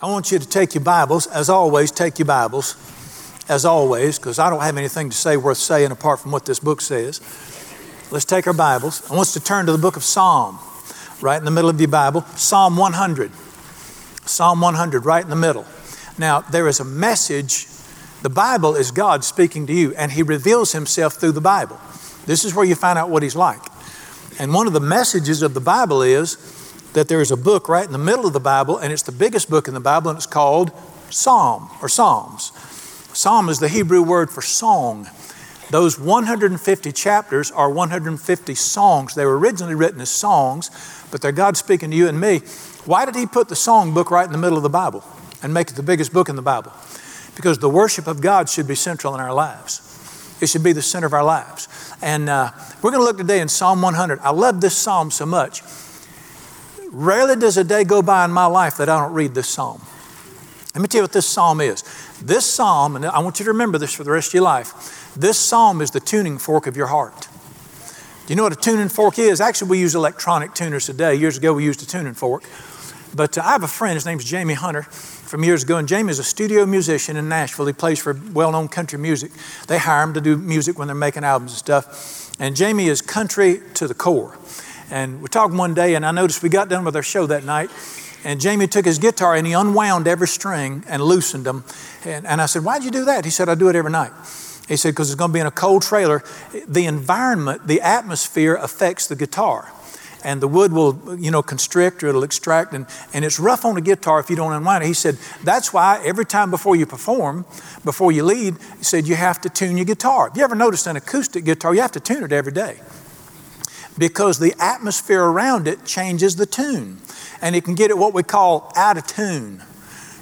I want you to take your Bibles, as always, take your Bibles, as always, because I don't have anything to say worth saying apart from what this book says. Let's take our Bibles. I want us to turn to the book of Psalm, right in the middle of your Bible. Psalm 100. Psalm 100, right in the middle. Now, there is a message. The Bible is God speaking to you, and He reveals Himself through the Bible. This is where you find out what He's like. And one of the messages of the Bible is that there is a book right in the middle of the Bible, and it's the biggest book in the Bible, and it's called Psalm or Psalms. Psalm is the Hebrew word for song. Those 150 chapters are 150 songs. They were originally written as songs, but they're God speaking to you and me. Why did He put the song book right in the middle of the Bible and make it the biggest book in the Bible? Because the worship of God should be central in our lives. It should be the center of our lives. And uh, we're going to look today in Psalm 100. I love this psalm so much. Rarely does a day go by in my life that I don't read this psalm. Let me tell you what this psalm is. This psalm, and I want you to remember this for the rest of your life, this psalm is the tuning fork of your heart. Do you know what a tuning fork is? Actually, we use electronic tuners today. Years ago, we used a tuning fork. But uh, I have a friend, his name's Jamie Hunter from years ago, and Jamie is a studio musician in Nashville. He plays for well known country music. They hire him to do music when they're making albums and stuff. And Jamie is country to the core. And we talked one day, and I noticed we got done with our show that night, and Jamie took his guitar and he unwound every string and loosened them. And, and I said, Why'd you do that? He said, I do it every night. He said, Because it's going to be in a cold trailer. The environment, the atmosphere affects the guitar and the wood will, you know, constrict or it'll extract, and, and it's rough on the guitar if you don't unwind it. He said, that's why every time before you perform, before you lead, he said, you have to tune your guitar. Have you ever noticed an acoustic guitar, you have to tune it every day because the atmosphere around it changes the tune, and it can get it what we call out of tune.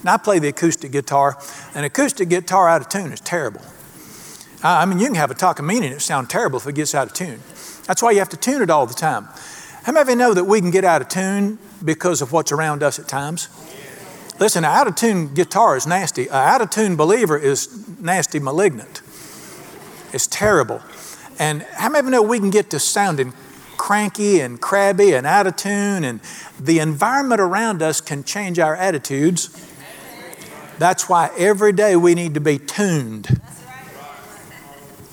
Now, I play the acoustic guitar. An acoustic guitar out of tune is terrible. I mean, you can have a Takamine and it sound terrible if it gets out of tune. That's why you have to tune it all the time. How many of you know that we can get out of tune because of what's around us at times? Listen, an out of tune guitar is nasty. An out of tune believer is nasty, malignant. It's terrible. And how many of you know we can get to sounding cranky and crabby and out of tune, and the environment around us can change our attitudes? That's why every day we need to be tuned.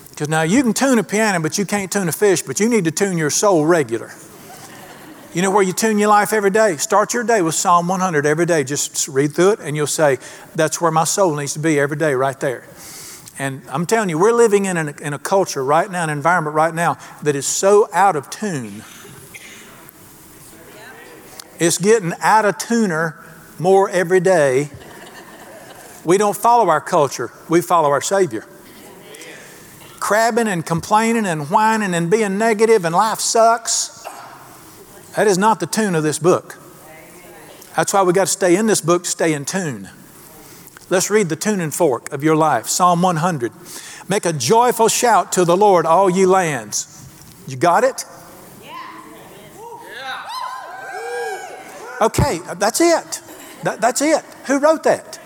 Because now you can tune a piano, but you can't tune a fish, but you need to tune your soul regular. You know where you tune your life every day? Start your day with Psalm 100 every day. Just read through it and you'll say, That's where my soul needs to be every day, right there. And I'm telling you, we're living in, an, in a culture right now, an environment right now that is so out of tune. It's getting out of tuner more every day. We don't follow our culture, we follow our Savior. Crabbing and complaining and whining and being negative and life sucks that is not the tune of this book. That's why we got to stay in this book stay in tune. Let's read the tuning fork of your life Psalm 100. Make a joyful shout to the Lord, all ye lands. You got it? Okay, that's it. That, that's it. Who wrote that?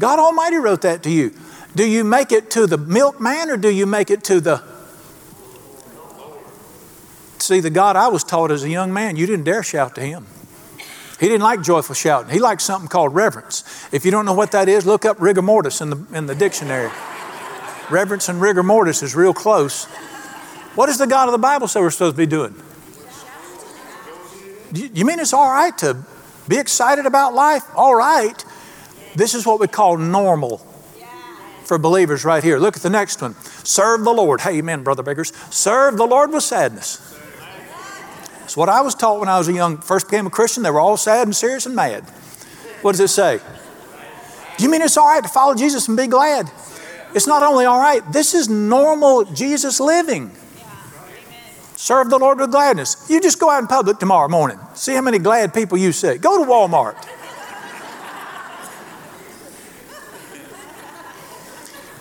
God Almighty wrote that to you. Do you make it to the milkman or do you make it to the See, the God I was taught as a young man, you didn't dare shout to him. He didn't like joyful shouting. He liked something called reverence. If you don't know what that is, look up rigor mortis in the, in the dictionary. reverence and rigor mortis is real close. What does the God of the Bible say we're supposed to be doing? You mean it's all right to be excited about life? All right. This is what we call normal for believers right here. Look at the next one. Serve the Lord. Hey, amen, brother beggars. Serve the Lord with sadness. It's what I was taught when I was a young, first became a Christian. They were all sad and serious and mad. What does it say? Do you mean it's all right to follow Jesus and be glad? It's not only all right, this is normal Jesus living. Serve the Lord with gladness. You just go out in public tomorrow morning. See how many glad people you see. Go to Walmart.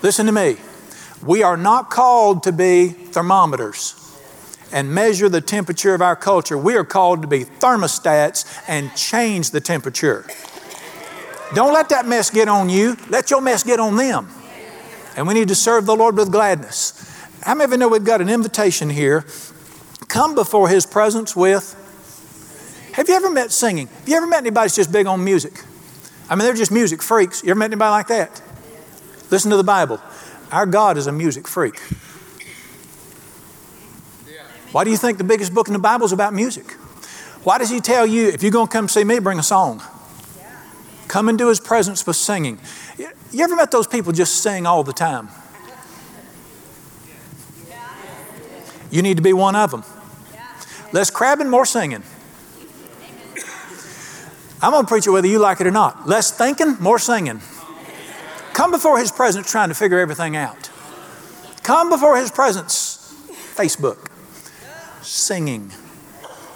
Listen to me. We are not called to be thermometers and measure the temperature of our culture. We are called to be thermostats and change the temperature. Don't let that mess get on you. Let your mess get on them. And we need to serve the Lord with gladness. How many of you know we've got an invitation here? Come before His presence with. Have you ever met singing? Have you ever met anybody that's just big on music? I mean, they're just music freaks. You ever met anybody like that? Listen to the Bible. Our God is a music freak. Why do you think the biggest book in the Bible is about music? Why does he tell you, if you're going to come see me, bring a song? Come into his presence with singing. You ever met those people just sing all the time? You need to be one of them. Less crabbing, more singing. I'm going to preach it whether you like it or not. Less thinking, more singing. Come before His presence trying to figure everything out. Come before His presence, Facebook, singing.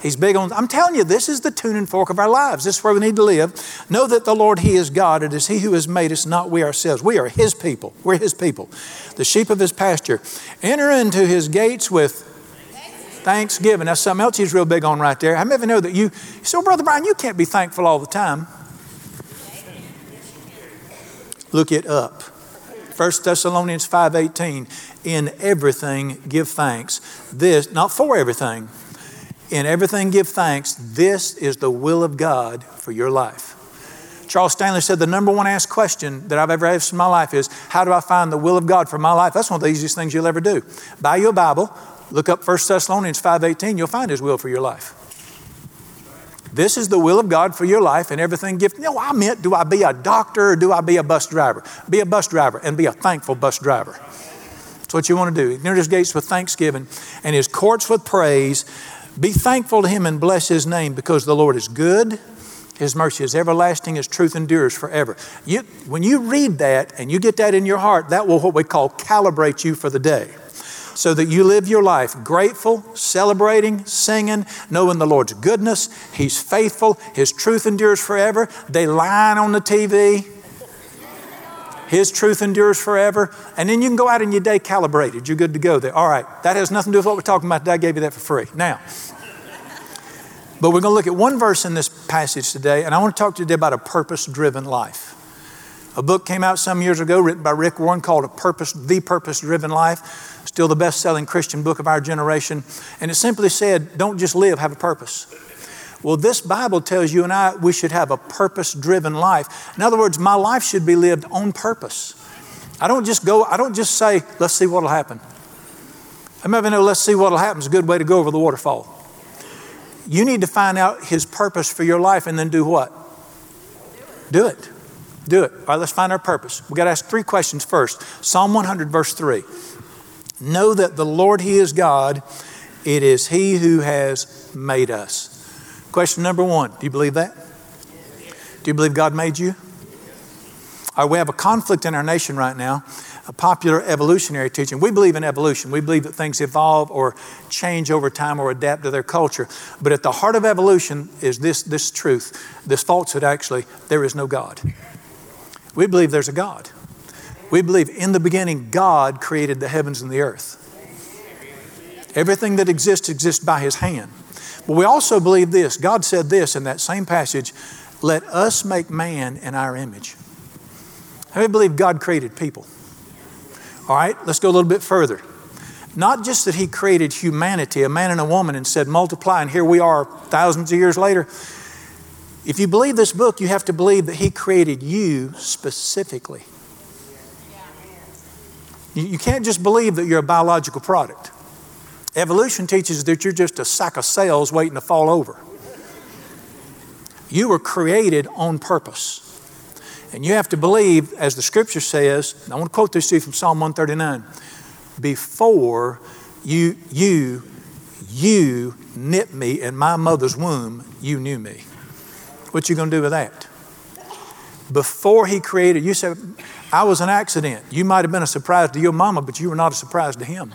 He's big on, I'm telling you, this is the tuning fork of our lives. This is where we need to live. Know that the Lord, He is God. It is He who has made us, not we ourselves. We are His people. We're His people, the sheep of His pasture. Enter into His gates with Thanksgiving. That's something else he's real big on right there. Of you know that you, so Brother Brian, you can't be thankful all the time. Look it up. 1 Thessalonians 5.18, in everything give thanks. This, not for everything, in everything give thanks. This is the will of God for your life. Charles Stanley said the number one asked question that I've ever asked in my life is, how do I find the will of God for my life? That's one of the easiest things you'll ever do. Buy you a Bible, Look up 1 Thessalonians 5.18, you'll find his will for your life. This is the will of God for your life and everything gift. Know, I meant, do I be a doctor or do I be a bus driver? Be a bus driver and be a thankful bus driver. That's what you want to do. Enter his gates with thanksgiving and his courts with praise. Be thankful to him and bless his name because the Lord is good. His mercy is everlasting, His truth endures forever. You, when you read that and you get that in your heart, that will what we call calibrate you for the day so that you live your life grateful, celebrating, singing, knowing the Lord's goodness. He's faithful, His truth endures forever. They line on the TV. His truth endures forever. And then you can go out in your day calibrated. You're good to go there. All right, that has nothing to do with what we're talking about today. I gave you that for free. Now, but we're going to look at one verse in this passage today, and I want to talk to you today about a purpose driven life. A book came out some years ago written by Rick Warren called a Purpose, The Purpose Driven Life. Still the best selling Christian book of our generation. And it simply said, don't just live, have a purpose. Well, this Bible tells you and I we should have a purpose driven life. In other words, my life should be lived on purpose. I don't just go, I don't just say, let's see what'll happen. I never know, let's see what'll happen is a good way to go over the waterfall. You need to find out His purpose for your life and then do what? Do it. Do it. All right, let's find our purpose. We got to ask three questions first. Psalm 100, verse 3. Know that the Lord, He is God. It is He who has made us. Question number one Do you believe that? Do you believe God made you? We have a conflict in our nation right now, a popular evolutionary teaching. We believe in evolution. We believe that things evolve or change over time or adapt to their culture. But at the heart of evolution is this, this truth, this falsehood actually there is no God. We believe there's a God. We believe in the beginning, God created the heavens and the earth. Everything that exists exists by His hand. But we also believe this God said this in that same passage let us make man in our image. How many believe God created people? All right, let's go a little bit further. Not just that He created humanity, a man and a woman, and said, multiply, and here we are thousands of years later. If you believe this book, you have to believe that He created you specifically. You can't just believe that you're a biological product. Evolution teaches that you're just a sack of cells waiting to fall over. You were created on purpose. And you have to believe, as the scripture says, I want to quote this to you from Psalm 139 before you, you, you knit me in my mother's womb, you knew me. What you going to do with that? Before he created, you said, I was an accident. You might have been a surprise to your mama, but you were not a surprise to him.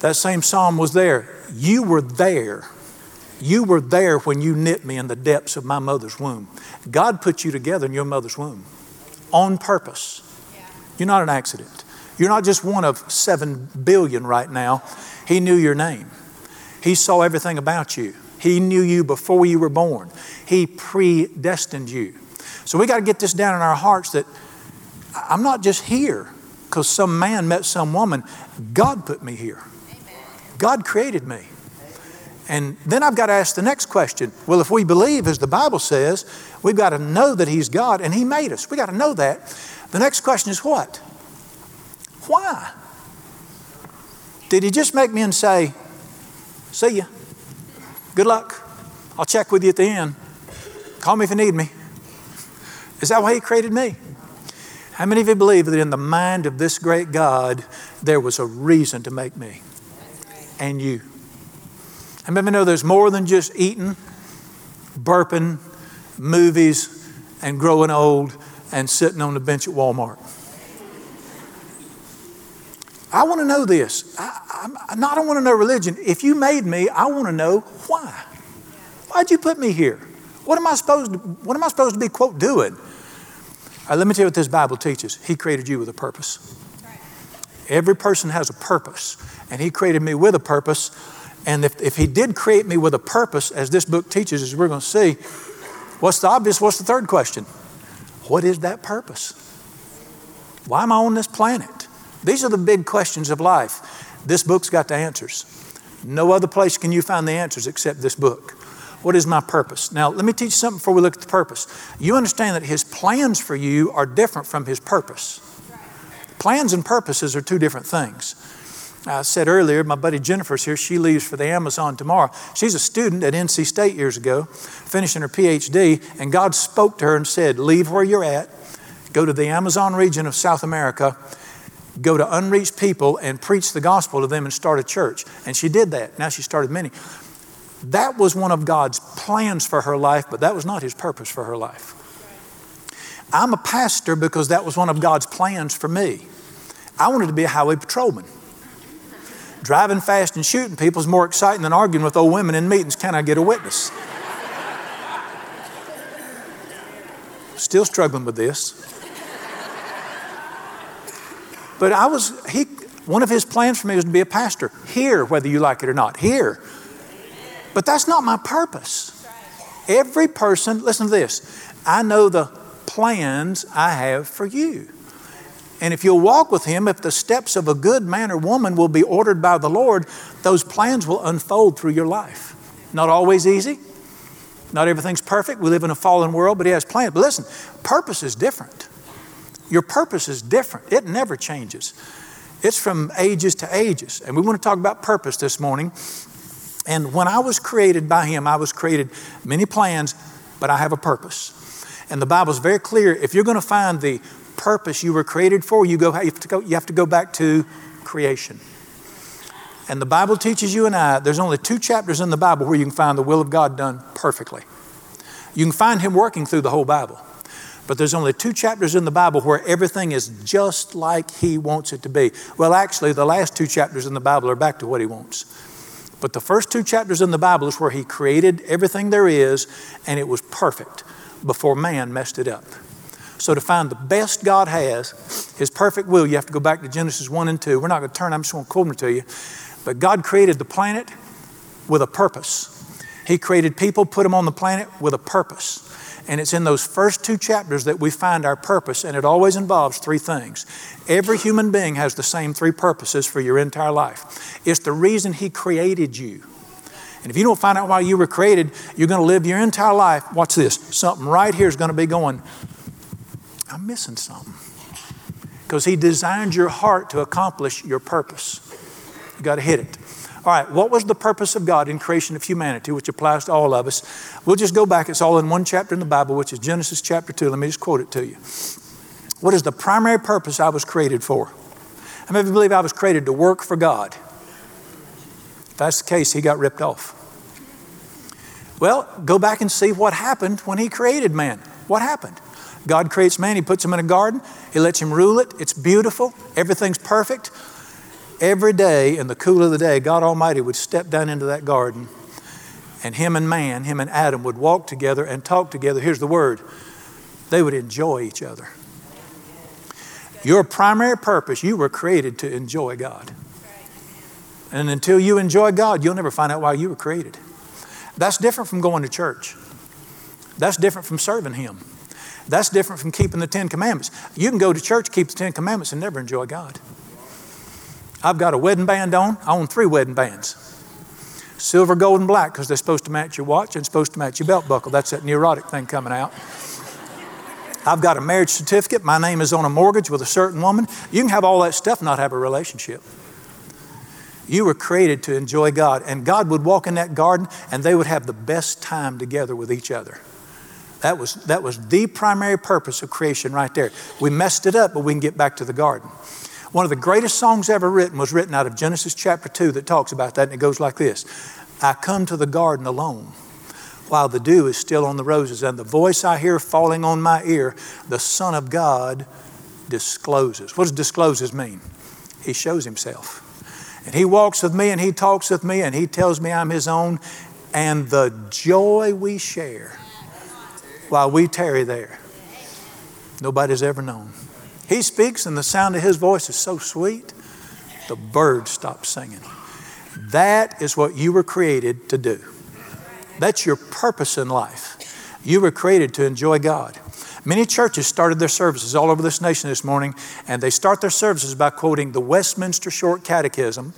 That same psalm was there. You were there. You were there when you knit me in the depths of my mother's womb. God put you together in your mother's womb on purpose. You're not an accident. You're not just one of seven billion right now. He knew your name, He saw everything about you. He knew you before you were born. He predestined you. So we got to get this down in our hearts that I'm not just here because some man met some woman. God put me here. God created me. And then I've got to ask the next question. Well, if we believe, as the Bible says, we've got to know that He's God and He made us. We've got to know that. The next question is what? Why? Did He just make me and say, See ya, good luck, I'll check with you at the end, call me if you need me? Is that why He created me? How many of you believe that in the mind of this great God, there was a reason to make me and you? Many of you know there's more than just eating, burping, movies, and growing old and sitting on the bench at Walmart? I want to know this. I, I, I don't want to know religion. If you made me, I want to know why. Why'd you put me here? What am I supposed to, what am I supposed to be, quote, doing? Let me tell you what this Bible teaches. He created you with a purpose. Every person has a purpose, and He created me with a purpose. And if, if He did create me with a purpose, as this book teaches, as we're going to see, what's the obvious? What's the third question? What is that purpose? Why am I on this planet? These are the big questions of life. This book's got the answers. No other place can you find the answers except this book. What is my purpose? Now, let me teach you something before we look at the purpose. You understand that His plans for you are different from His purpose. Plans and purposes are two different things. I said earlier, my buddy Jennifer's here. She leaves for the Amazon tomorrow. She's a student at NC State years ago, finishing her PhD, and God spoke to her and said, Leave where you're at, go to the Amazon region of South America, go to unreached people and preach the gospel to them and start a church. And she did that. Now she started many. That was one of God's plans for her life, but that was not His purpose for her life. I'm a pastor because that was one of God's plans for me. I wanted to be a highway patrolman. Driving fast and shooting people is more exciting than arguing with old women in meetings. Can I get a witness? Still struggling with this. But I was, he, one of his plans for me was to be a pastor here, whether you like it or not, here. But that's not my purpose. Every person, listen to this, I know the plans I have for you. And if you'll walk with Him, if the steps of a good man or woman will be ordered by the Lord, those plans will unfold through your life. Not always easy. Not everything's perfect. We live in a fallen world, but He has plans. But listen, purpose is different. Your purpose is different, it never changes. It's from ages to ages. And we want to talk about purpose this morning. And when I was created by Him, I was created many plans, but I have a purpose. And the Bible is very clear. If you're going to find the purpose you were created for, you, go, you, have to go, you have to go back to creation. And the Bible teaches you and I, there's only two chapters in the Bible where you can find the will of God done perfectly. You can find Him working through the whole Bible. But there's only two chapters in the Bible where everything is just like He wants it to be. Well, actually, the last two chapters in the Bible are back to what He wants. But the first two chapters in the Bible is where He created everything there is, and it was perfect before man messed it up. So, to find the best God has, His perfect will, you have to go back to Genesis 1 and 2. We're not going to turn, I'm just going to quote them to you. But God created the planet with a purpose. He created people, put them on the planet with a purpose. And it's in those first two chapters that we find our purpose, and it always involves three things. Every human being has the same three purposes for your entire life. It's the reason He created you. And if you don't find out why you were created, you're going to live your entire life. Watch this. Something right here is going to be going, I'm missing something. Because He designed your heart to accomplish your purpose. You got to hit it. All right, what was the purpose of God in creation of humanity, which applies to all of us? We'll just go back. It's all in one chapter in the Bible, which is Genesis chapter 2. Let me just quote it to you. What is the primary purpose I was created for? How many of you believe I was created to work for God? If that's the case, he got ripped off. Well, go back and see what happened when he created man. What happened? God creates man, he puts him in a garden, he lets him rule it. It's beautiful, everything's perfect. Every day in the cool of the day, God Almighty would step down into that garden, and him and man, him and Adam, would walk together and talk together. Here's the word they would enjoy each other. Your primary purpose, you were created to enjoy God. And until you enjoy God, you'll never find out why you were created. That's different from going to church. That's different from serving Him. That's different from keeping the Ten Commandments. You can go to church, keep the Ten Commandments, and never enjoy God. I've got a wedding band on. I own three wedding bands. Silver, gold, and black because they're supposed to match your watch and supposed to match your belt buckle. That's that neurotic thing coming out. I've got a marriage certificate. My name is on a mortgage with a certain woman. You can have all that stuff, not have a relationship. You were created to enjoy God, and God would walk in that garden and they would have the best time together with each other. That was, that was the primary purpose of creation right there. We messed it up, but we can get back to the garden. One of the greatest songs ever written was written out of Genesis chapter 2 that talks about that, and it goes like this I come to the garden alone while the dew is still on the roses, and the voice I hear falling on my ear, the Son of God discloses. What does discloses mean? He shows himself. And he walks with me and he talks with me and he tells me I'm his own. And the joy we share while we tarry there, nobody's ever known. He speaks and the sound of his voice is so sweet, the birds stop singing. That is what you were created to do. That's your purpose in life. You were created to enjoy God. Many churches started their services all over this nation this morning, and they start their services by quoting the Westminster Short Catechism.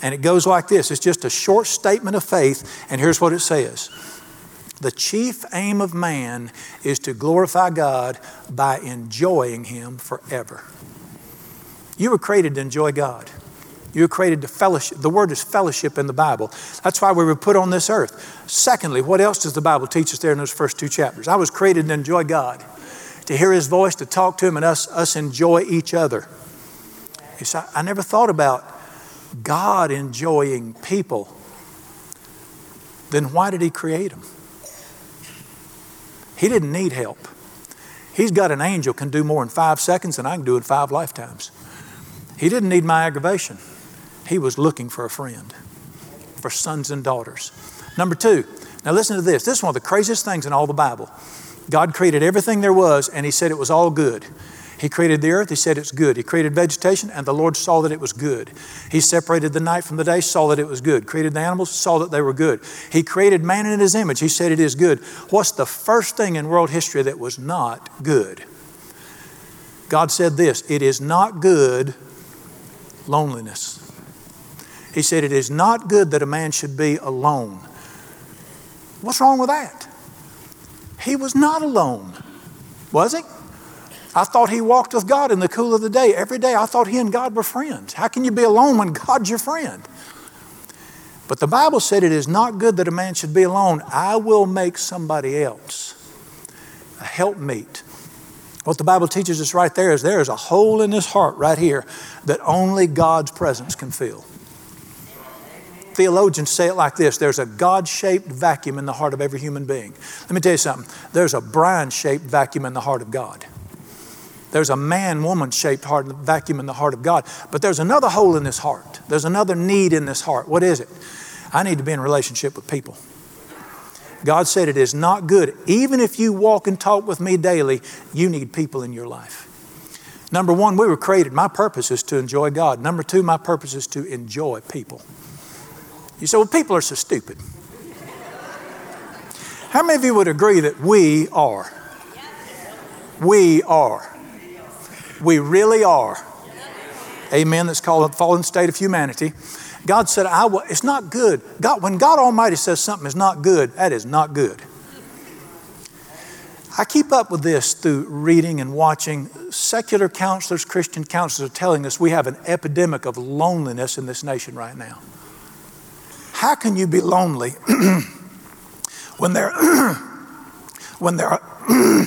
And it goes like this it's just a short statement of faith, and here's what it says The chief aim of man is to glorify God by enjoying Him forever. You were created to enjoy God. You were created to fellowship. The word is fellowship in the Bible. That's why we were put on this earth. Secondly, what else does the Bible teach us there in those first two chapters? I was created to enjoy God, to hear His voice, to talk to Him, and us, us enjoy each other. See, I never thought about God enjoying people. Then why did He create them? He didn't need help. He's got an angel can do more in five seconds than I can do in five lifetimes. He didn't need my aggravation. He was looking for a friend, for sons and daughters. Number two, now listen to this. This is one of the craziest things in all the Bible. God created everything there was, and He said it was all good. He created the earth, He said it's good. He created vegetation, and the Lord saw that it was good. He separated the night from the day, saw that it was good. Created the animals, saw that they were good. He created man in His image, He said it is good. What's the first thing in world history that was not good? God said this it is not good loneliness. He said, It is not good that a man should be alone. What's wrong with that? He was not alone, was he? I thought he walked with God in the cool of the day. Every day I thought he and God were friends. How can you be alone when God's your friend? But the Bible said it is not good that a man should be alone. I will make somebody else a helpmeet. What the Bible teaches us right there is there is a hole in his heart right here that only God's presence can fill. Theologians say it like this there's a God shaped vacuum in the heart of every human being. Let me tell you something there's a Brian shaped vacuum in the heart of God. There's a man woman shaped heart, vacuum in the heart of God. But there's another hole in this heart. There's another need in this heart. What is it? I need to be in relationship with people. God said it is not good. Even if you walk and talk with me daily, you need people in your life. Number one, we were created. My purpose is to enjoy God. Number two, my purpose is to enjoy people. You say, well, people are so stupid. How many of you would agree that we are? We are. We really are. Amen. That's called a fallen state of humanity. God said, I will, it's not good. God, when God Almighty says something is not good, that is not good. I keep up with this through reading and watching. Secular counselors, Christian counselors are telling us we have an epidemic of loneliness in this nation right now. How can you be lonely when there, when there are,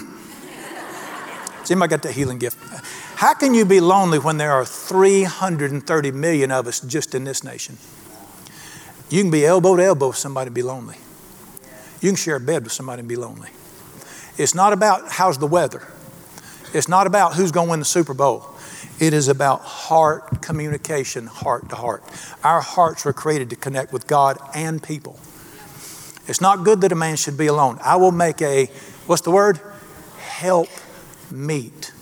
see, I got the healing gift. How can you be lonely when there are 330 million of us just in this nation? You can be elbow to elbow with somebody and be lonely. You can share a bed with somebody and be lonely. It's not about how's the weather. It's not about who's going to win the Super Bowl. It is about heart communication, heart to heart. Our hearts were created to connect with God and people. It's not good that a man should be alone. I will make a, what's the word? Help meet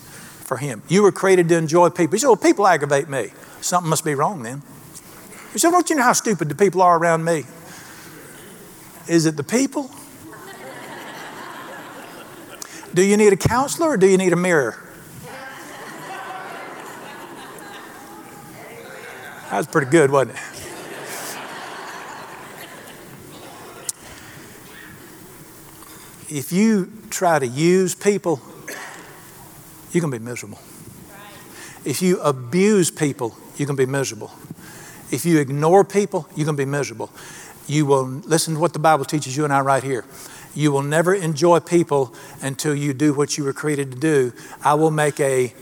for Him. You were created to enjoy people. He said, Well, people aggravate me. Something must be wrong then. He said, Don't you know how stupid the people are around me? Is it the people? Do you need a counselor or do you need a mirror? That was pretty good, wasn't it? If you try to use people you're going to be miserable. If you abuse people, you're going to be miserable. If you ignore people, you're going to be miserable. You will listen to what the Bible teaches you and I right here. You will never enjoy people until you do what you were created to do. I will make a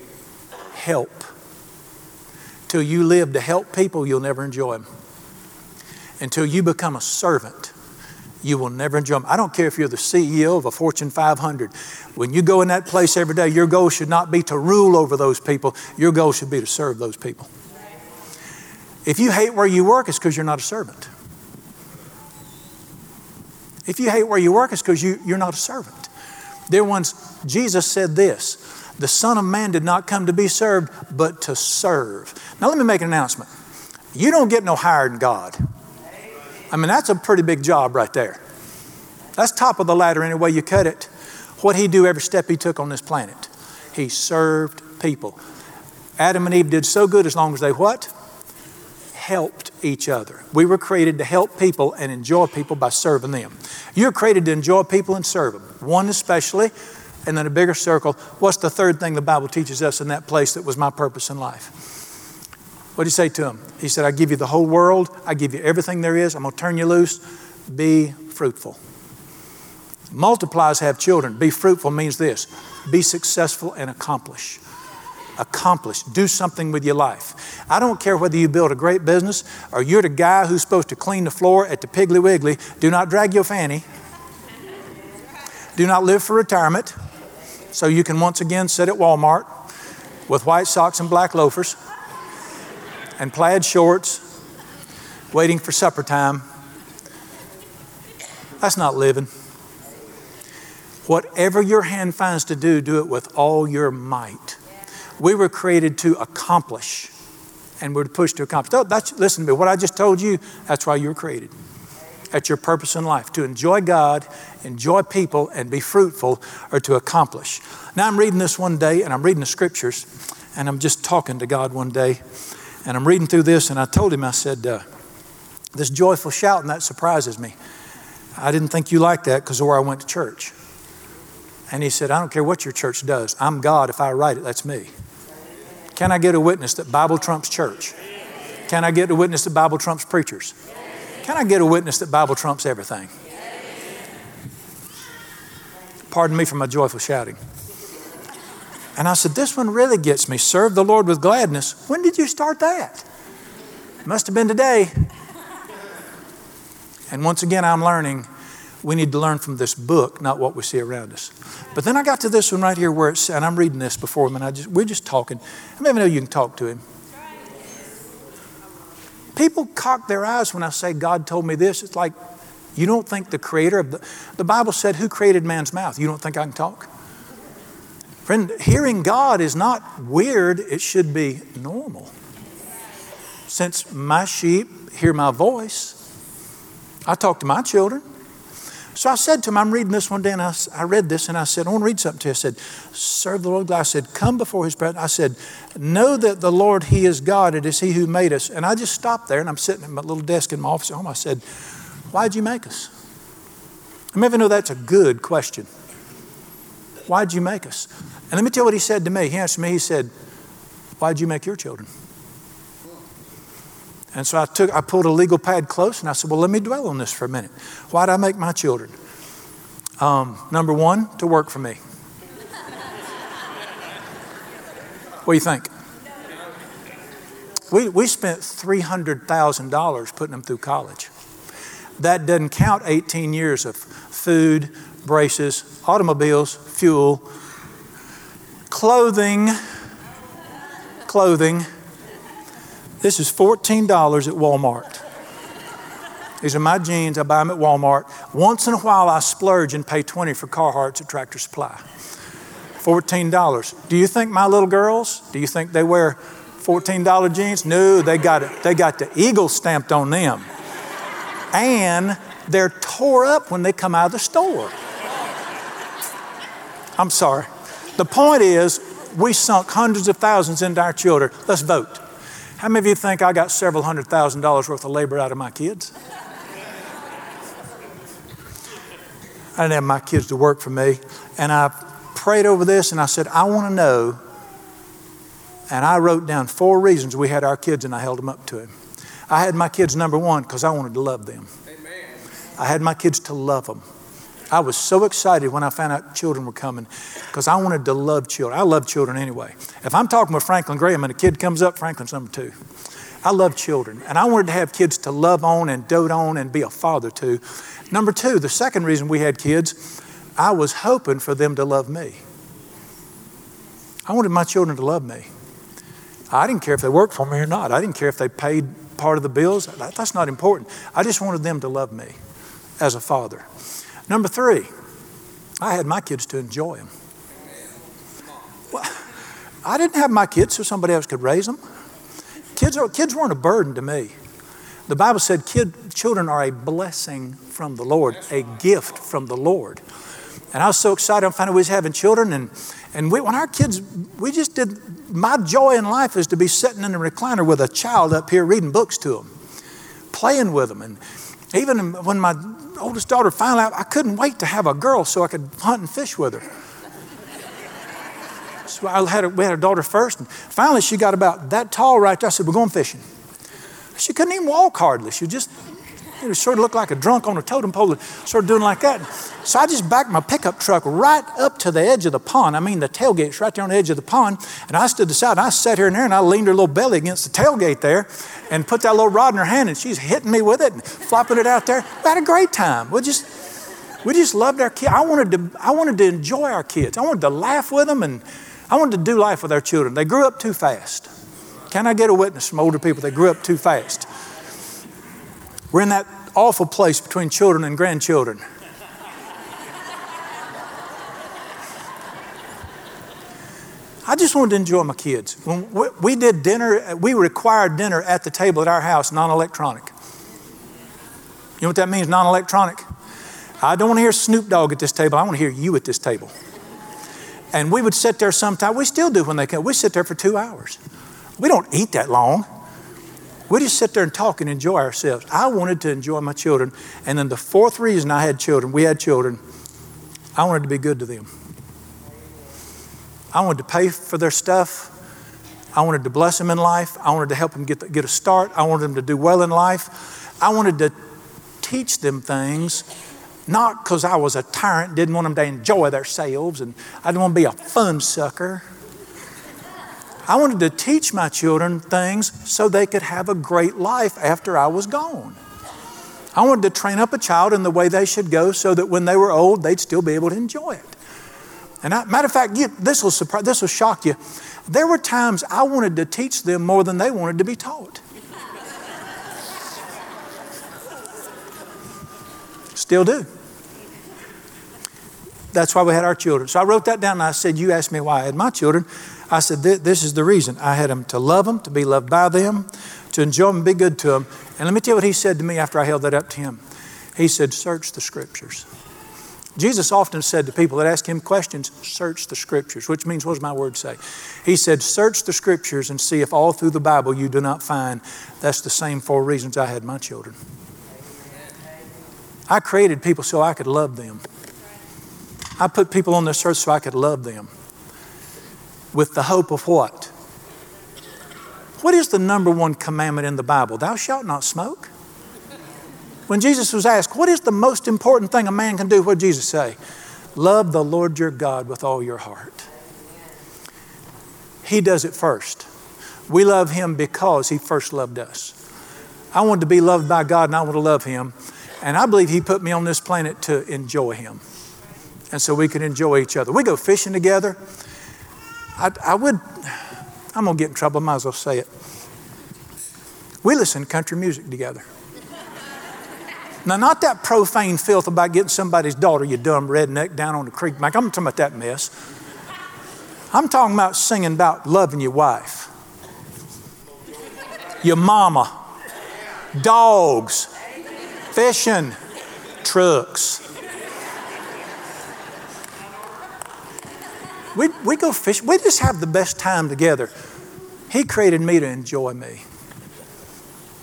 help. Till you live to help people, you'll never enjoy them. Until you become a servant, you will never enjoy them. I don't care if you're the CEO of a Fortune 500. When you go in that place every day, your goal should not be to rule over those people. Your goal should be to serve those people. If you hate where you work, it's because you're not a servant. If you hate where you work, it's because you, you're not a servant. Dear ones, Jesus said this The Son of Man did not come to be served, but to serve. Now, let me make an announcement. You don't get no higher than God. I mean, that's a pretty big job right there. That's top of the ladder any way you cut it. What he do every step he took on this planet? He served people. Adam and Eve did so good as long as they what? helped each other. We were created to help people and enjoy people by serving them. You're created to enjoy people and serve them, one especially, and then a bigger circle. What's the third thing the Bible teaches us in that place that was my purpose in life? What did he say to him? He said, I give you the whole world, I give you everything there is, I'm going to turn you loose. Be fruitful. Multiplies have children. Be fruitful means this be successful and accomplish accomplish, do something with your life. I don't care whether you build a great business or you're the guy who's supposed to clean the floor at the Piggly Wiggly. Do not drag your fanny. Do not live for retirement so you can once again sit at Walmart with white socks and black loafers and plaid shorts waiting for supper time. That's not living. Whatever your hand finds to do, do it with all your might. We were created to accomplish, and we're pushed to accomplish. Oh, that's, listen to me, what I just told you, that's why you were created. That's your purpose in life to enjoy God, enjoy people, and be fruitful, or to accomplish. Now, I'm reading this one day, and I'm reading the scriptures, and I'm just talking to God one day, and I'm reading through this, and I told him, I said, uh, This joyful shouting, that surprises me. I didn't think you liked that because of where I went to church. And he said, I don't care what your church does. I'm God. If I write it, that's me. Can I get a witness that Bible trumps church? Can I get a witness that Bible trumps preachers? Can I get a witness that Bible trumps everything? Pardon me for my joyful shouting. And I said, This one really gets me. Serve the Lord with gladness. When did you start that? Must have been today. And once again, I'm learning we need to learn from this book, not what we see around us. But then I got to this one right here where it's, and I'm reading this before him, and I just, we're just talking. I mean, know you can talk to him. People cock their eyes when I say, God told me this. It's like, you don't think the creator of the, the Bible said, Who created man's mouth? You don't think I can talk? Friend, hearing God is not weird, it should be normal. Since my sheep hear my voice, I talk to my children. So I said to him, I'm reading this one day, and I, I read this, and I said, I want to read something to you. I said, Serve the Lord God. I said, Come before his presence. I said, Know that the Lord, he is God. It is he who made us. And I just stopped there, and I'm sitting at my little desk in my office at home. I said, Why'd you make us? I mean, know that's a good question. Why'd you make us? And let me tell you what he said to me. He answered me, he said, Why'd you make your children? And so I took, I pulled a legal pad close and I said, well, let me dwell on this for a minute. Why did I make my children? Um, number one, to work for me. what do you think? We, we spent $300,000 putting them through college. That doesn't count 18 years of food, braces, automobiles, fuel, clothing, clothing, this is $14 at Walmart. These are my jeans. I buy them at Walmart. Once in a while, I splurge and pay 20 for Carhartts at Tractor Supply. $14. Do you think my little girls, do you think they wear $14 jeans? No, they got. They got the eagle stamped on them. And they're tore up when they come out of the store. I'm sorry. The point is, we sunk hundreds of thousands into our children. Let's vote. How many of you think I got several hundred thousand dollars worth of labor out of my kids? I didn't have my kids to work for me. And I prayed over this and I said, I want to know. And I wrote down four reasons we had our kids and I held them up to him. I had my kids number one because I wanted to love them. Amen. I had my kids to love them. I was so excited when I found out children were coming because I wanted to love children. I love children anyway. If I'm talking with Franklin Graham and a kid comes up, Franklin's number two. I love children, and I wanted to have kids to love on and dote on and be a father to. Number two, the second reason we had kids, I was hoping for them to love me. I wanted my children to love me. I didn't care if they worked for me or not. I didn't care if they paid part of the bills. That's not important. I just wanted them to love me as a father. Number three, I had my kids to enjoy them. Well, I didn't have my kids so somebody else could raise them. Kids, are, kids weren't a burden to me. The Bible said kid, children are a blessing from the Lord, a gift from the Lord. And I was so excited. I found out we was having children, and and we, when our kids, we just did. My joy in life is to be sitting in a recliner with a child up here reading books to them, playing with them, and even when my oldest daughter finally, I couldn't wait to have a girl so I could hunt and fish with her. So I had a, we had a daughter first, and finally she got about that tall right there. I said, We're going fishing. She couldn't even walk hardly. She just know, sort of looked like a drunk on a totem pole, and sort of doing like that. So I just backed my pickup truck right up to the edge of the pond. I mean, the tailgate's right there on the edge of the pond. And I stood aside, and I sat here and there, and I leaned her little belly against the tailgate there and put that little rod in her hand, and she's hitting me with it and flopping it out there. We had a great time. We just, we just loved our kids. I wanted, to, I wanted to enjoy our kids. I wanted to laugh with them, and I wanted to do life with our children. They grew up too fast. Can I get a witness from older people? They grew up too fast. We're in that awful place between children and grandchildren. I just wanted to enjoy my kids. When we did dinner, we required dinner at the table at our house, non electronic. You know what that means, non electronic? I don't want to hear Snoop Dogg at this table. I want to hear you at this table. And we would sit there sometime. We still do when they come. We sit there for two hours. We don't eat that long. We just sit there and talk and enjoy ourselves. I wanted to enjoy my children. And then the fourth reason I had children, we had children, I wanted to be good to them. I wanted to pay for their stuff. I wanted to bless them in life. I wanted to help them get, the, get a start. I wanted them to do well in life. I wanted to teach them things, not because I was a tyrant, didn't want them to enjoy themselves, and I didn't want to be a fun sucker. I wanted to teach my children things so they could have a great life after I was gone. I wanted to train up a child in the way they should go so that when they were old, they'd still be able to enjoy it. And I, matter of fact, this will surprise, this will shock you. There were times I wanted to teach them more than they wanted to be taught. Still do. That's why we had our children. So I wrote that down and I said, You asked me why I had my children. I said, This is the reason. I had them to love them, to be loved by them, to enjoy them, be good to them. And let me tell you what he said to me after I held that up to him. He said, Search the scriptures. Jesus often said to people that ask him questions, search the scriptures, which means, what does my word say? He said, search the scriptures and see if all through the Bible you do not find that's the same four reasons I had my children. I created people so I could love them. I put people on this earth so I could love them. With the hope of what? What is the number one commandment in the Bible? Thou shalt not smoke. When Jesus was asked, What is the most important thing a man can do? What did Jesus say? Love the Lord your God with all your heart. He does it first. We love Him because He first loved us. I wanted to be loved by God and I want to love Him. And I believe He put me on this planet to enjoy Him. And so we can enjoy each other. We go fishing together. I, I would, I'm going to get in trouble, I might as well say it. We listen to country music together. Now, not that profane filth about getting somebody's daughter, you dumb redneck, down on the creek Mike, I'm talking about that mess. I'm talking about singing about loving your wife, your mama, dogs, fishing, trucks. We, we go fish. We just have the best time together. He created me to enjoy me.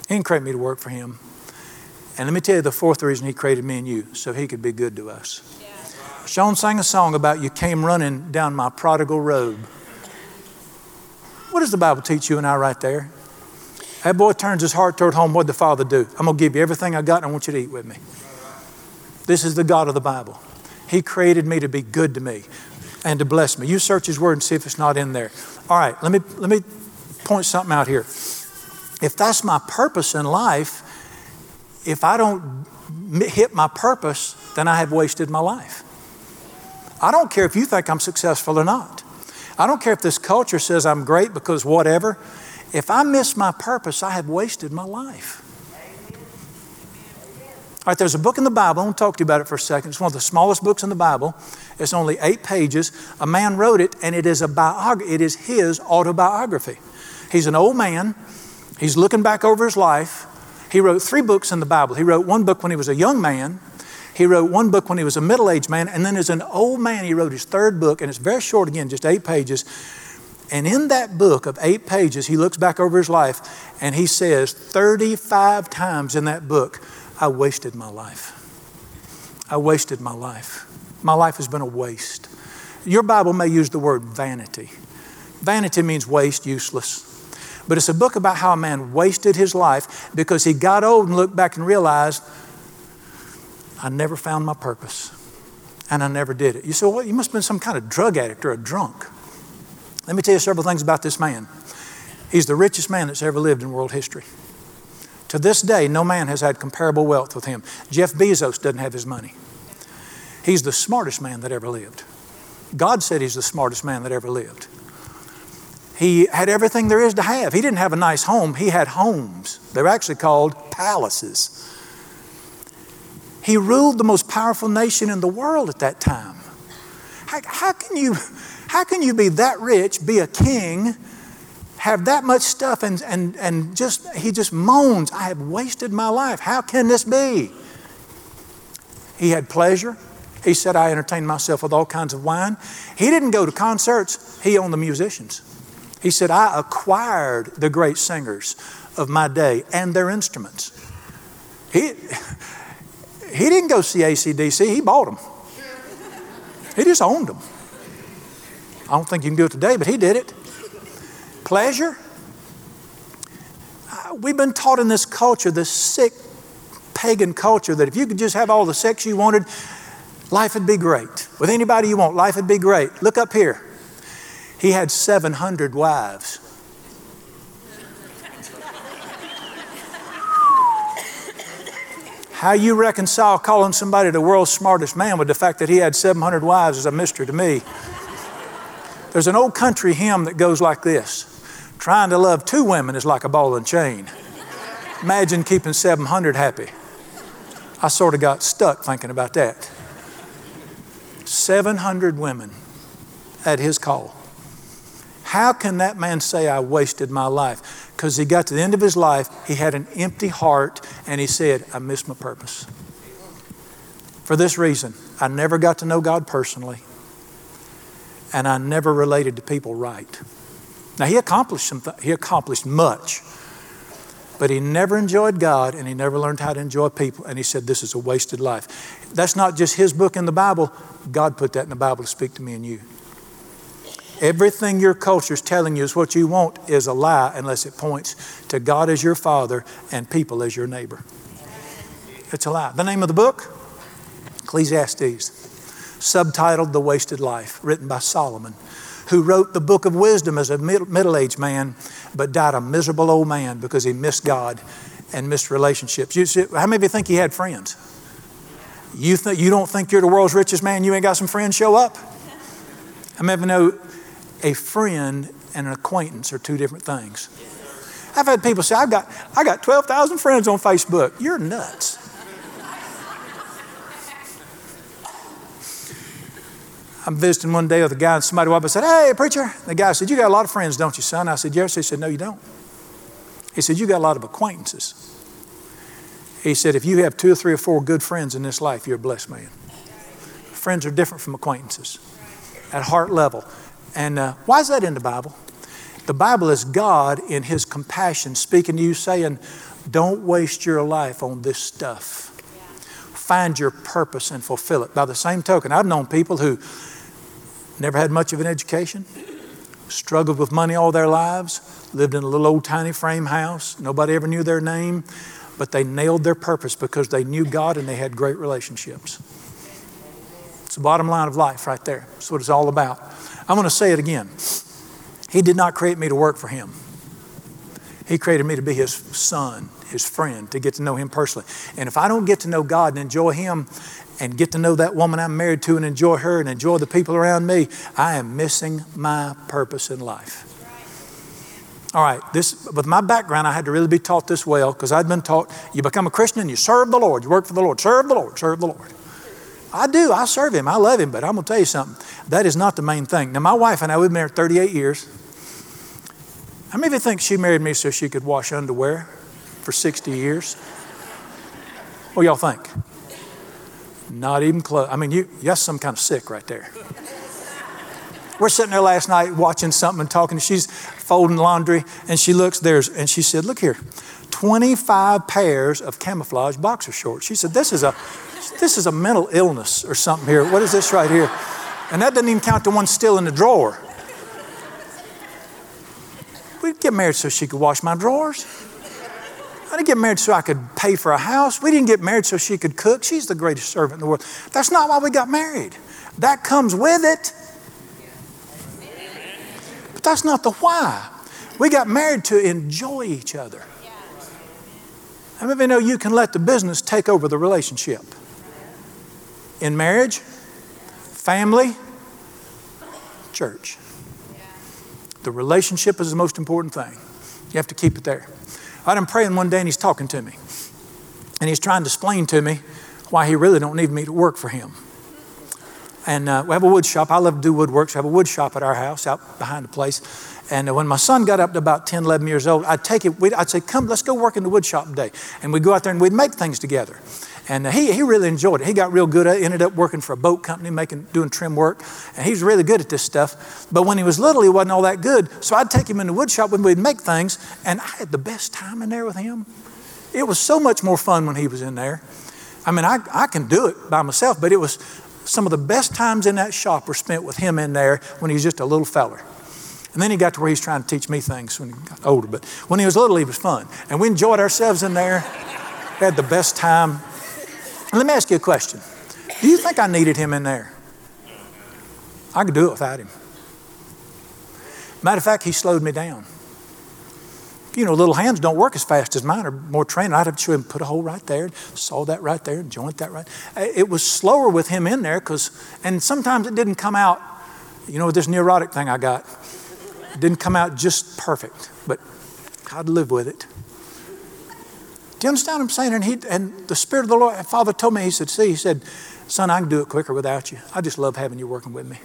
He didn't create me to work for him. And let me tell you the fourth reason He created me and you, so He could be good to us. Yeah. Sean sang a song about you came running down my prodigal road. What does the Bible teach you and I right there? That boy turns his heart toward home. What'd the father do? I'm going to give you everything I got and I want you to eat with me. This is the God of the Bible. He created me to be good to me and to bless me. You search his word and see if it's not in there. All right, let me, let me point something out here. If that's my purpose in life, if I don't hit my purpose, then I have wasted my life. I don't care if you think I'm successful or not. I don't care if this culture says I'm great because whatever. If I miss my purpose, I have wasted my life. All right, there's a book in the Bible. I want to talk to you about it for a second. It's one of the smallest books in the Bible. It's only eight pages. A man wrote it, and it is a biography. It is his autobiography. He's an old man. He's looking back over his life. He wrote three books in the Bible. He wrote one book when he was a young man. He wrote one book when he was a middle aged man. And then as an old man, he wrote his third book, and it's very short again, just eight pages. And in that book of eight pages, he looks back over his life and he says 35 times in that book, I wasted my life. I wasted my life. My life has been a waste. Your Bible may use the word vanity. Vanity means waste, useless. But it's a book about how a man wasted his life because he got old and looked back and realized, I never found my purpose. And I never did it. You say, well, you must have been some kind of drug addict or a drunk. Let me tell you several things about this man. He's the richest man that's ever lived in world history. To this day, no man has had comparable wealth with him. Jeff Bezos doesn't have his money. He's the smartest man that ever lived. God said he's the smartest man that ever lived. He had everything there is to have. He didn't have a nice home, he had homes. They're actually called palaces. He ruled the most powerful nation in the world at that time. How, how, can you, how can you be that rich, be a king, have that much stuff and, and, and just, he just moans, I have wasted my life. How can this be? He had pleasure. He said, I entertained myself with all kinds of wine. He didn't go to concerts, he owned the musicians. He said, I acquired the great singers of my day and their instruments. He, he didn't go see ACDC, he bought them. He just owned them. I don't think you can do it today, but he did it pleasure. Uh, we've been taught in this culture, this sick pagan culture, that if you could just have all the sex you wanted, life would be great. With anybody you want, life would be great. Look up here. He had 700 wives. How you reconcile calling somebody the world's smartest man with the fact that he had 700 wives is a mystery to me. There's an old country hymn that goes like this Trying to love two women is like a ball and chain. Imagine keeping 700 happy. I sort of got stuck thinking about that. 700 women at his call. How can that man say, I wasted my life? Because he got to the end of his life, he had an empty heart, and he said, I missed my purpose. For this reason, I never got to know God personally, and I never related to people right. Now, he accomplished, some th- he accomplished much, but he never enjoyed God and he never learned how to enjoy people. And he said, This is a wasted life. That's not just his book in the Bible, God put that in the Bible to speak to me and you. Everything your culture is telling you is what you want is a lie unless it points to God as your father and people as your neighbor. It's a lie. The name of the book? Ecclesiastes. Subtitled The Wasted Life, written by Solomon who wrote the book of wisdom as a middle aged man, but died a miserable old man because he missed God and missed relationships. You see, how many of you think he had friends? You, th- you don't think you're the world's richest man, you ain't got some friends show up? Many of you know a friend and an acquaintance are two different things? I've had people say, I've got, I got 12,000 friends on Facebook. You're nuts. I'm visiting one day with a guy, and somebody walked up and said, Hey, preacher. The guy said, You got a lot of friends, don't you, son? I said, Yes. He said, No, you don't. He said, You got a lot of acquaintances. He said, If you have two or three or four good friends in this life, you're a blessed man. Friends are different from acquaintances at heart level. And uh, why is that in the Bible? The Bible is God in His compassion speaking to you, saying, Don't waste your life on this stuff find your purpose and fulfill it. By the same token, I've known people who never had much of an education, struggled with money all their lives, lived in a little old tiny frame house, nobody ever knew their name, but they nailed their purpose because they knew God and they had great relationships. It's the bottom line of life right there. That's what it's all about. I'm going to say it again. He did not create me to work for Him. He created me to be His son, His friend, to get to know Him personally. And if I don't get to know God and enjoy Him and get to know that woman I'm married to and enjoy her and enjoy the people around me, I am missing my purpose in life. All right, this with my background, I had to really be taught this well because I'd been taught you become a Christian, and you serve the Lord, you work for the Lord, serve the Lord, serve the Lord. I do, I serve Him, I love Him, but I'm gonna tell you something. That is not the main thing. Now, my wife and I, we've been married 38 years. How many of you think she married me so she could wash underwear for 60 years? What y'all think? Not even close. I mean, you, that's some kind of sick right there. We're sitting there last night watching something and talking. She's folding laundry, and she looks there's, and she said, "Look here, 25 pairs of camouflage boxer shorts." She said, "This is a, this is a mental illness or something here. What is this right here?" And that doesn't even count the one still in the drawer. We'd get married so she could wash my drawers. I didn't get married so I could pay for a house. We didn't get married so she could cook. She's the greatest servant in the world. That's not why we got married. That comes with it. But that's not the why. We got married to enjoy each other. How many of you know you can let the business take over the relationship? In marriage, family, church. The relationship is the most important thing. You have to keep it there. I'm praying one day and he's talking to me. And he's trying to explain to me why he really don't need me to work for him. And uh, we have a wood shop. I love to do woodwork. So we have a wood shop at our house out behind the place. And when my son got up to about 10, 11 years old, I'd take it, I'd say, come, let's go work in the wood shop today. And we'd go out there and we'd make things together. And uh, he, he really enjoyed it. He got real good at it, ended up working for a boat company, making, doing trim work. And he was really good at this stuff. But when he was little, he wasn't all that good. So I'd take him in the wood shop when we'd make things, and I had the best time in there with him. It was so much more fun when he was in there. I mean, I, I can do it by myself, but it was some of the best times in that shop were spent with him in there when he was just a little feller. And then he got to where he's trying to teach me things when he got older. But when he was little, he was fun. And we enjoyed ourselves in there. Had the best time. And let me ask you a question. Do you think I needed him in there? I could do it without him. Matter of fact, he slowed me down. You know, little hands don't work as fast as mine are more trained. I'd have to show him put a hole right there, saw that right there, joint that right. Uh, it was slower with him in there because, and sometimes it didn't come out. You know, this neurotic thing I got, didn't come out just perfect, but I'd live with it. Do you understand what I'm saying? And, he, and the Spirit of the Lord, Father told me, He said, See, He said, Son, I can do it quicker without you. I just love having you working with me.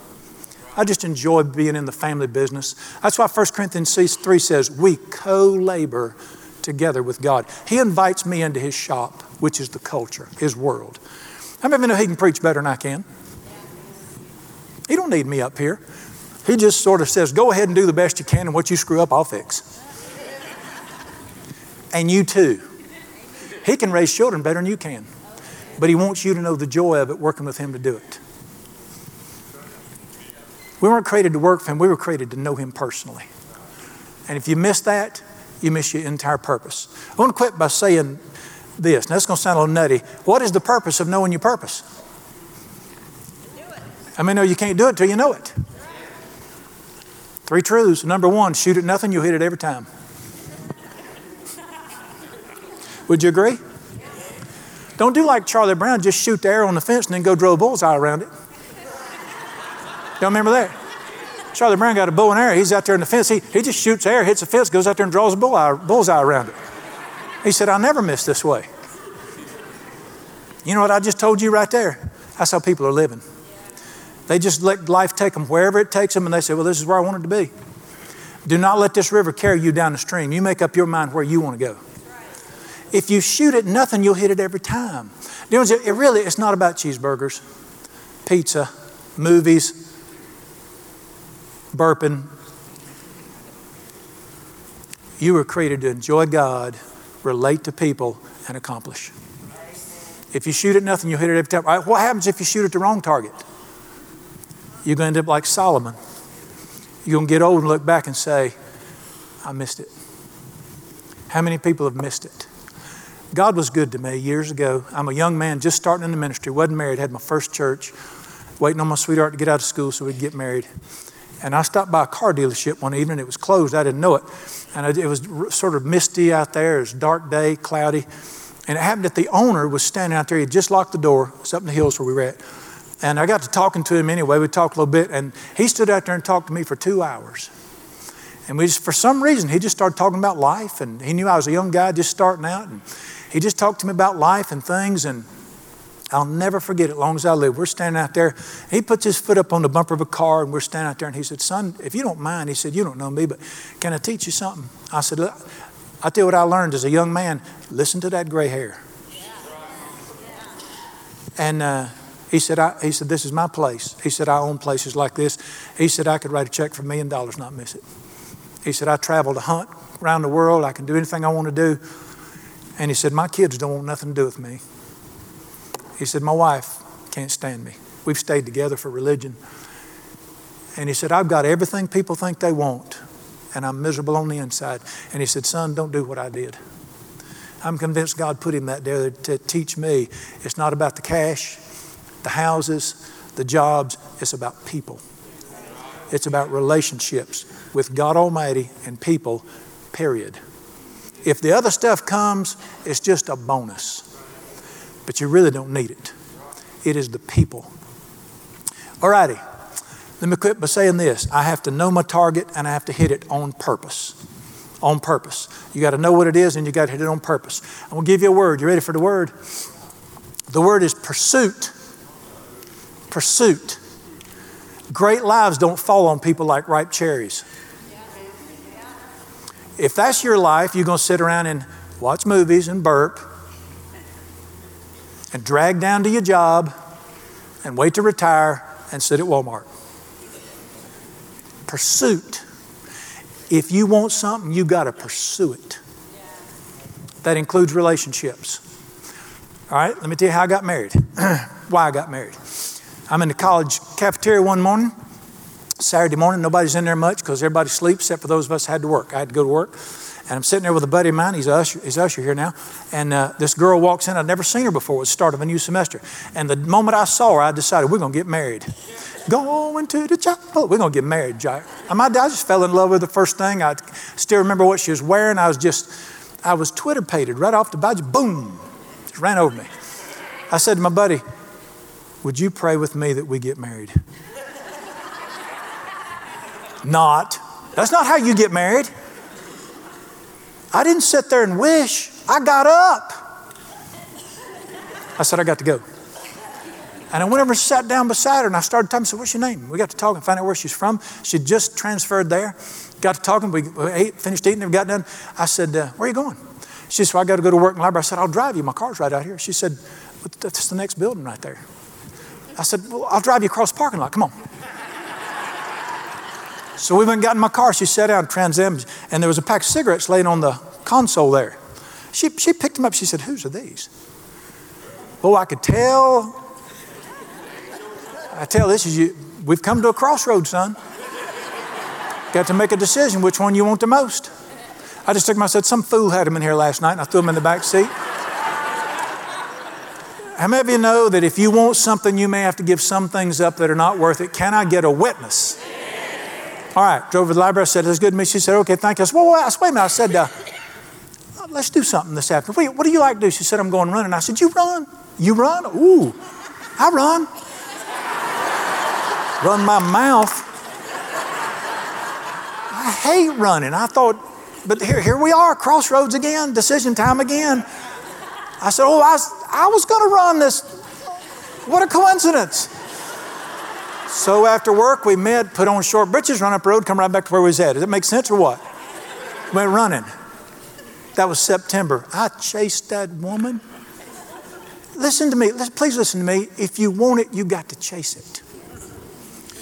I just enjoy being in the family business. That's why 1 Corinthians 3 says, We co labor together with God. He invites me into His shop, which is the culture, His world. How many of you know He can preach better than I can? He don't need me up here. He just sort of says, Go ahead and do the best you can, and what you screw up, I'll fix. and you too. He can raise children better than you can. But He wants you to know the joy of it, working with Him to do it. We weren't created to work for Him, we were created to know Him personally. And if you miss that, you miss your entire purpose. I want to quit by saying this. Now, it's going to sound a little nutty. What is the purpose of knowing your purpose? I mean, no, you can't do it till you know it. Three truths. Number one, shoot at nothing, you'll hit it every time. Would you agree? Don't do like Charlie Brown, just shoot the arrow on the fence and then go draw a bullseye around it. Y'all remember that? Charlie Brown got a bow and arrow. He's out there in the fence. He, he just shoots air, hits the fence, goes out there and draws a bullseye, bullseye around it. He said, I'll never miss this way. You know what I just told you right there? That's how people are living. They just let life take them wherever it takes them, and they say, Well, this is where I wanted to be. Do not let this river carry you down the stream. You make up your mind where you want to go. If you shoot at nothing, you'll hit it every time. It really, it's not about cheeseburgers, pizza, movies, burping. You were created to enjoy God, relate to people, and accomplish. If you shoot at nothing, you'll hit it every time. What happens if you shoot at the wrong target? You're going to end up like Solomon. You're going to get old and look back and say, I missed it. How many people have missed it? God was good to me years ago. I'm a young man just starting in the ministry, wasn't married, had my first church, waiting on my sweetheart to get out of school so we'd get married. And I stopped by a car dealership one evening. It was closed. I didn't know it. And it was sort of misty out there. It was a dark day, cloudy. And it happened that the owner was standing out there. He had just locked the door. It's up in the hills where we were at. And I got to talking to him anyway. We talked a little bit. And he stood out there and talked to me for two hours. And we just, for some reason, he just started talking about life. And he knew I was a young guy just starting out. And he just talked to me about life and things. And I'll never forget it long as I live. We're standing out there. He puts his foot up on the bumper of a car, and we're standing out there. And he said, Son, if you don't mind, he said, You don't know me, but can I teach you something? I said, Look, I tell you what I learned as a young man listen to that gray hair. And uh, he said, I, he said, This is my place. He said, I own places like this. He said, I could write a check for a million dollars, not miss it. He said, I travel to hunt around the world. I can do anything I want to do. And he said, My kids don't want nothing to do with me. He said, My wife can't stand me. We've stayed together for religion. And he said, I've got everything people think they want, and I'm miserable on the inside. And he said, Son, don't do what I did. I'm convinced God put him that there to teach me it's not about the cash, the houses, the jobs, it's about people. It's about relationships with God Almighty and people, period. If the other stuff comes, it's just a bonus but you really don't need it. It is the people. All righty. Let me quit by saying this I have to know my target and I have to hit it on purpose. On purpose. You got to know what it is and you got to hit it on purpose. I'm going to give you a word. You ready for the word? The word is pursuit. Pursuit. Great lives don't fall on people like ripe cherries. If that's your life, you're going to sit around and watch movies and burp and drag down to your job and wait to retire and sit at Walmart. Pursuit. If you want something, you got to pursue it. That includes relationships. All right, let me tell you how I got married. Why I got married. I'm in the college cafeteria one morning, Saturday morning. Nobody's in there much because everybody sleeps except for those of us who had to work. I had to go to work. And I'm sitting there with a buddy of mine. He's usher, he's usher here now. And uh, this girl walks in. I'd never seen her before. It was the start of a new semester. And the moment I saw her, I decided we're going to get married. Going to the chapel. We're going to get married, Jack. I, just fell in love with the first thing. I still remember what she was wearing. I was just, I was Twitter pated right off the bat. Boom. Just ran over me. I said to my buddy, Would you pray with me that we get married? not. That's not how you get married. I didn't sit there and wish. I got up. I said, I got to go. And I went over and sat down beside her and I started talking. I said, What's your name? We got to talk and find out where she's from. She'd just transferred there. Got to talking. We ate, finished eating, and got done. I said, uh, Where are you going? She said, well, I got to go to work in the library. I said, I'll drive you. My car's right out here. She said, That's the next building right there. I said, Well, I'll drive you across the parking lot. Come on. So we went and got in my car. She sat down, Trans Am, and there was a pack of cigarettes laying on the console there. She, she picked them up. She said, Whose are these? Oh, I could tell. I tell this is you. We've come to a crossroads, son. Got to make a decision which one you want the most. I just took them. I said, Some fool had them in here last night, and I threw them in the back seat. How many of you know that if you want something, you may have to give some things up that are not worth it? Can I get a witness? All right, drove to the library. I said, That's good to me. She said, Okay, thank you. I said, Well, wait, a minute. I said, uh, Let's do something this afternoon. What do you like to do? She said, I'm going running. I said, You run? You run? Ooh, I run. run my mouth. I hate running. I thought, but here, here we are, crossroads again, decision time again. I said, Oh, I I was going to run this. What a coincidence. So after work, we met, put on short breeches, run up the road, come right back to where we was at. Does that make sense or what? Went running. That was September. I chased that woman. Listen to me. Please listen to me. If you want it, you got to chase it.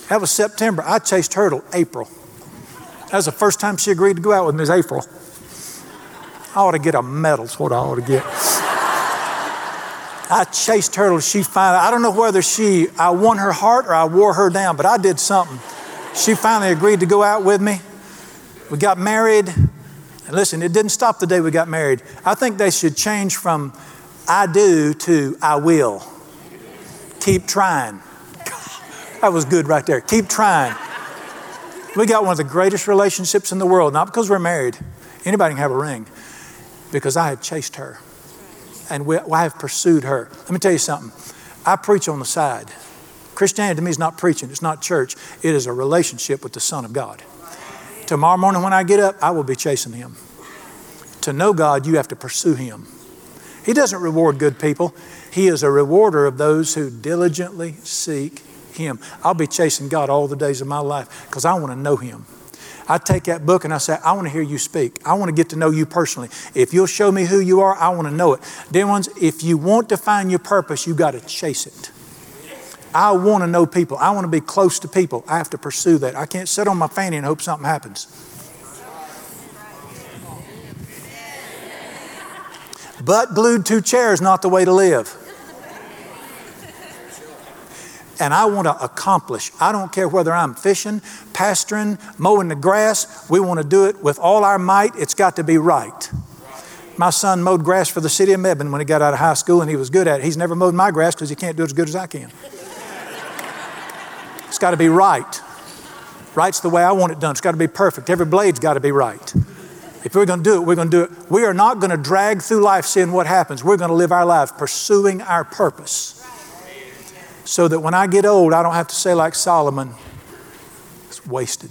That was September. I chased her till April. That was the first time she agreed to go out with me. Was April. I ought to get a medal. Is what I ought to get. I chased her till she finally, I don't know whether she, I won her heart or I wore her down, but I did something. She finally agreed to go out with me. We got married. And listen, it didn't stop the day we got married. I think they should change from I do to I will. Keep trying. That was good right there. Keep trying. We got one of the greatest relationships in the world, not because we're married. Anybody can have a ring, because I had chased her and we, I have pursued her. Let me tell you something. I preach on the side. Christianity to me is not preaching, it's not church, it is a relationship with the Son of God. Tomorrow morning when I get up, I will be chasing Him. To know God, you have to pursue Him. He doesn't reward good people, He is a rewarder of those who diligently seek Him. I'll be chasing God all the days of my life because I want to know Him. I take that book and I say, I want to hear you speak. I want to get to know you personally. If you'll show me who you are, I want to know it. Dear ones, if you want to find your purpose, you got to chase it. I want to know people. I want to be close to people. I have to pursue that. I can't sit on my fanny and hope something happens. But glued to chairs not the way to live and I want to accomplish. I don't care whether I'm fishing, pastoring, mowing the grass. We want to do it with all our might. It's got to be right. My son mowed grass for the city of Mebane when he got out of high school, and he was good at it. He's never mowed my grass because he can't do it as good as I can. It's got to be right. Right's the way I want it done. It's got to be perfect. Every blade's got to be right. If we're going to do it, we're going to do it. We are not going to drag through life seeing what happens. We're going to live our lives pursuing our purpose so that when I get old, I don't have to say, like Solomon, it's wasted.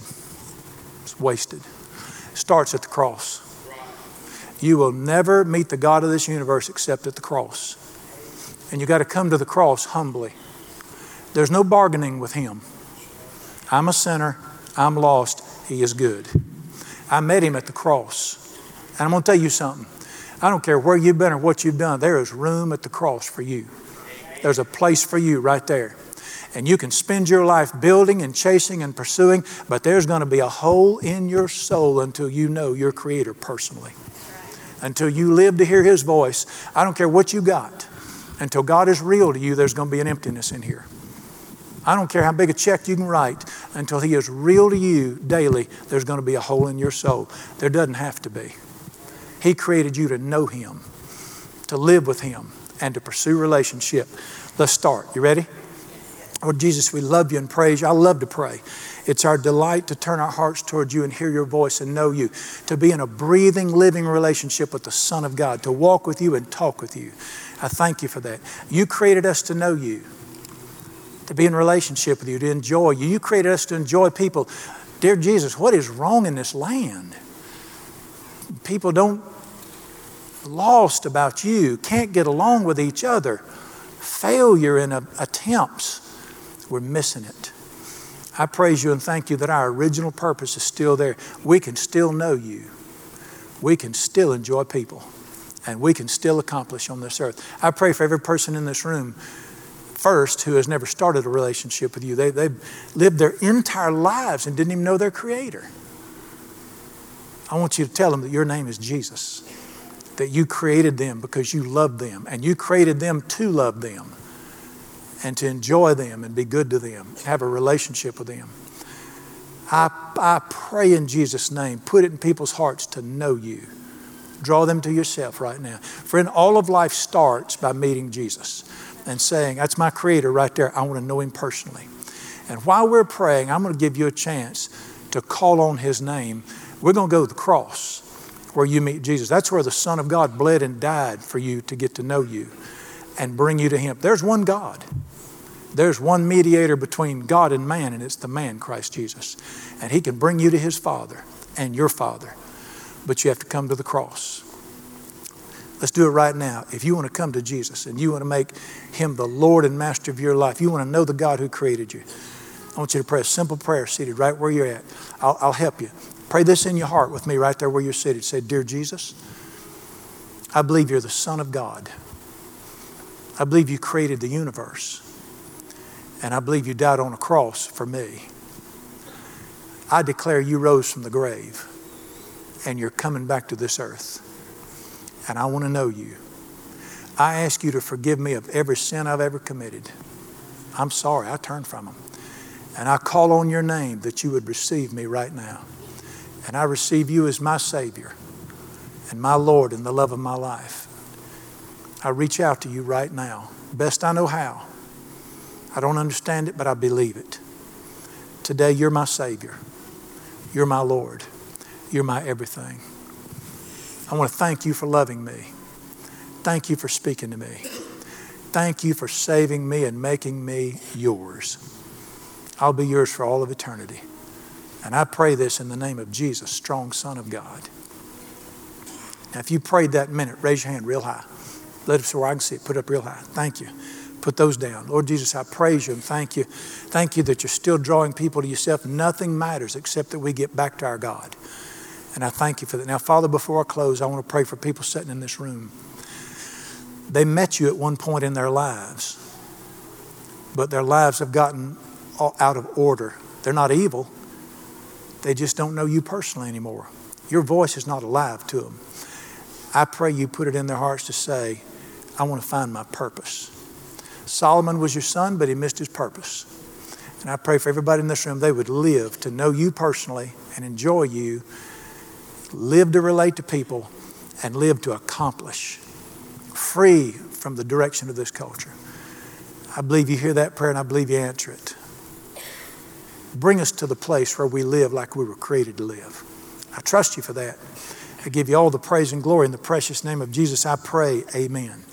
It's wasted. It starts at the cross. You will never meet the God of this universe except at the cross. And you got to come to the cross humbly. There's no bargaining with Him. I'm a sinner. I'm lost. He is good. I met Him at the cross. And I'm going to tell you something. I don't care where you've been or what you've done, there is room at the cross for you. There's a place for you right there. And you can spend your life building and chasing and pursuing, but there's going to be a hole in your soul until you know your Creator personally. Until you live to hear His voice. I don't care what you got. Until God is real to you, there's going to be an emptiness in here. I don't care how big a check you can write, until He is real to you daily, there's going to be a hole in your soul. There doesn't have to be. He created you to know Him, to live with Him, and to pursue relationship. Let's start. You ready? Lord Jesus, we love you and praise you. I love to pray. It's our delight to turn our hearts towards you and hear your voice and know you, to be in a breathing, living relationship with the Son of God, to walk with you and talk with you. I thank you for that. You created us to know you, to be in relationship with you, to enjoy you. You created us to enjoy people. Dear Jesus, what is wrong in this land? People don't lost about you, can't get along with each other, failure in attempts, we're missing it. I praise you and thank you that our original purpose is still there. We can still know you. We can still enjoy people. And we can still accomplish on this earth. I pray for every person in this room first who has never started a relationship with you. They, they've lived their entire lives and didn't even know their Creator. I want you to tell them that your name is Jesus that you created them because you love them, and you created them to love them and to enjoy them and be good to them, have a relationship with them. I, I pray in Jesus' name, put it in people's hearts to know you. Draw them to yourself right now. Friend, all of life starts by meeting Jesus and saying, That's my creator right there. I want to know him personally. And while we're praying, I'm going to give you a chance to call on his name. We're going to go to the cross where you meet Jesus. That's where the Son of God bled and died for you to get to know you and bring you to Him. There's one God. There's one mediator between God and man, and it's the man, Christ Jesus. And He can bring you to His Father and your Father. But you have to come to the cross. Let's do it right now. If you want to come to Jesus and you want to make Him the Lord and Master of your life, you want to know the God who created you, I want you to pray a simple prayer seated right where you're at. I'll, I'll help you. Pray this in your heart with me right there where you're seated. Say, Dear Jesus, I believe you're the Son of God. I believe you created the universe. And I believe you died on a cross for me. I declare you rose from the grave and you're coming back to this earth. And I want to know you. I ask you to forgive me of every sin I've ever committed. I'm sorry, I turned from them. And I call on your name that you would receive me right now. And I receive you as my Savior and my Lord and the love of my life. I reach out to you right now, best I know how. I don't understand it, but I believe it. Today, you're my Savior. You're my Lord. You're my everything. I want to thank you for loving me. Thank you for speaking to me. Thank you for saving me and making me yours. I'll be yours for all of eternity. And I pray this in the name of Jesus, strong Son of God. Now, if you prayed that minute, raise your hand real high. Let it so I can see it. Put it up real high. Thank you. Put those down. Lord Jesus, I praise you and thank you. Thank you that you're still drawing people to yourself. Nothing matters except that we get back to our God. And I thank you for that. Now, Father, before I close, I want to pray for people sitting in this room. They met you at one point in their lives, but their lives have gotten out of order. They're not evil, they just don't know you personally anymore. Your voice is not alive to them. I pray you put it in their hearts to say, I want to find my purpose. Solomon was your son, but he missed his purpose. And I pray for everybody in this room, they would live to know you personally and enjoy you, live to relate to people, and live to accomplish, free from the direction of this culture. I believe you hear that prayer and I believe you answer it. Bring us to the place where we live like we were created to live. I trust you for that. I give you all the praise and glory in the precious name of Jesus. I pray, Amen.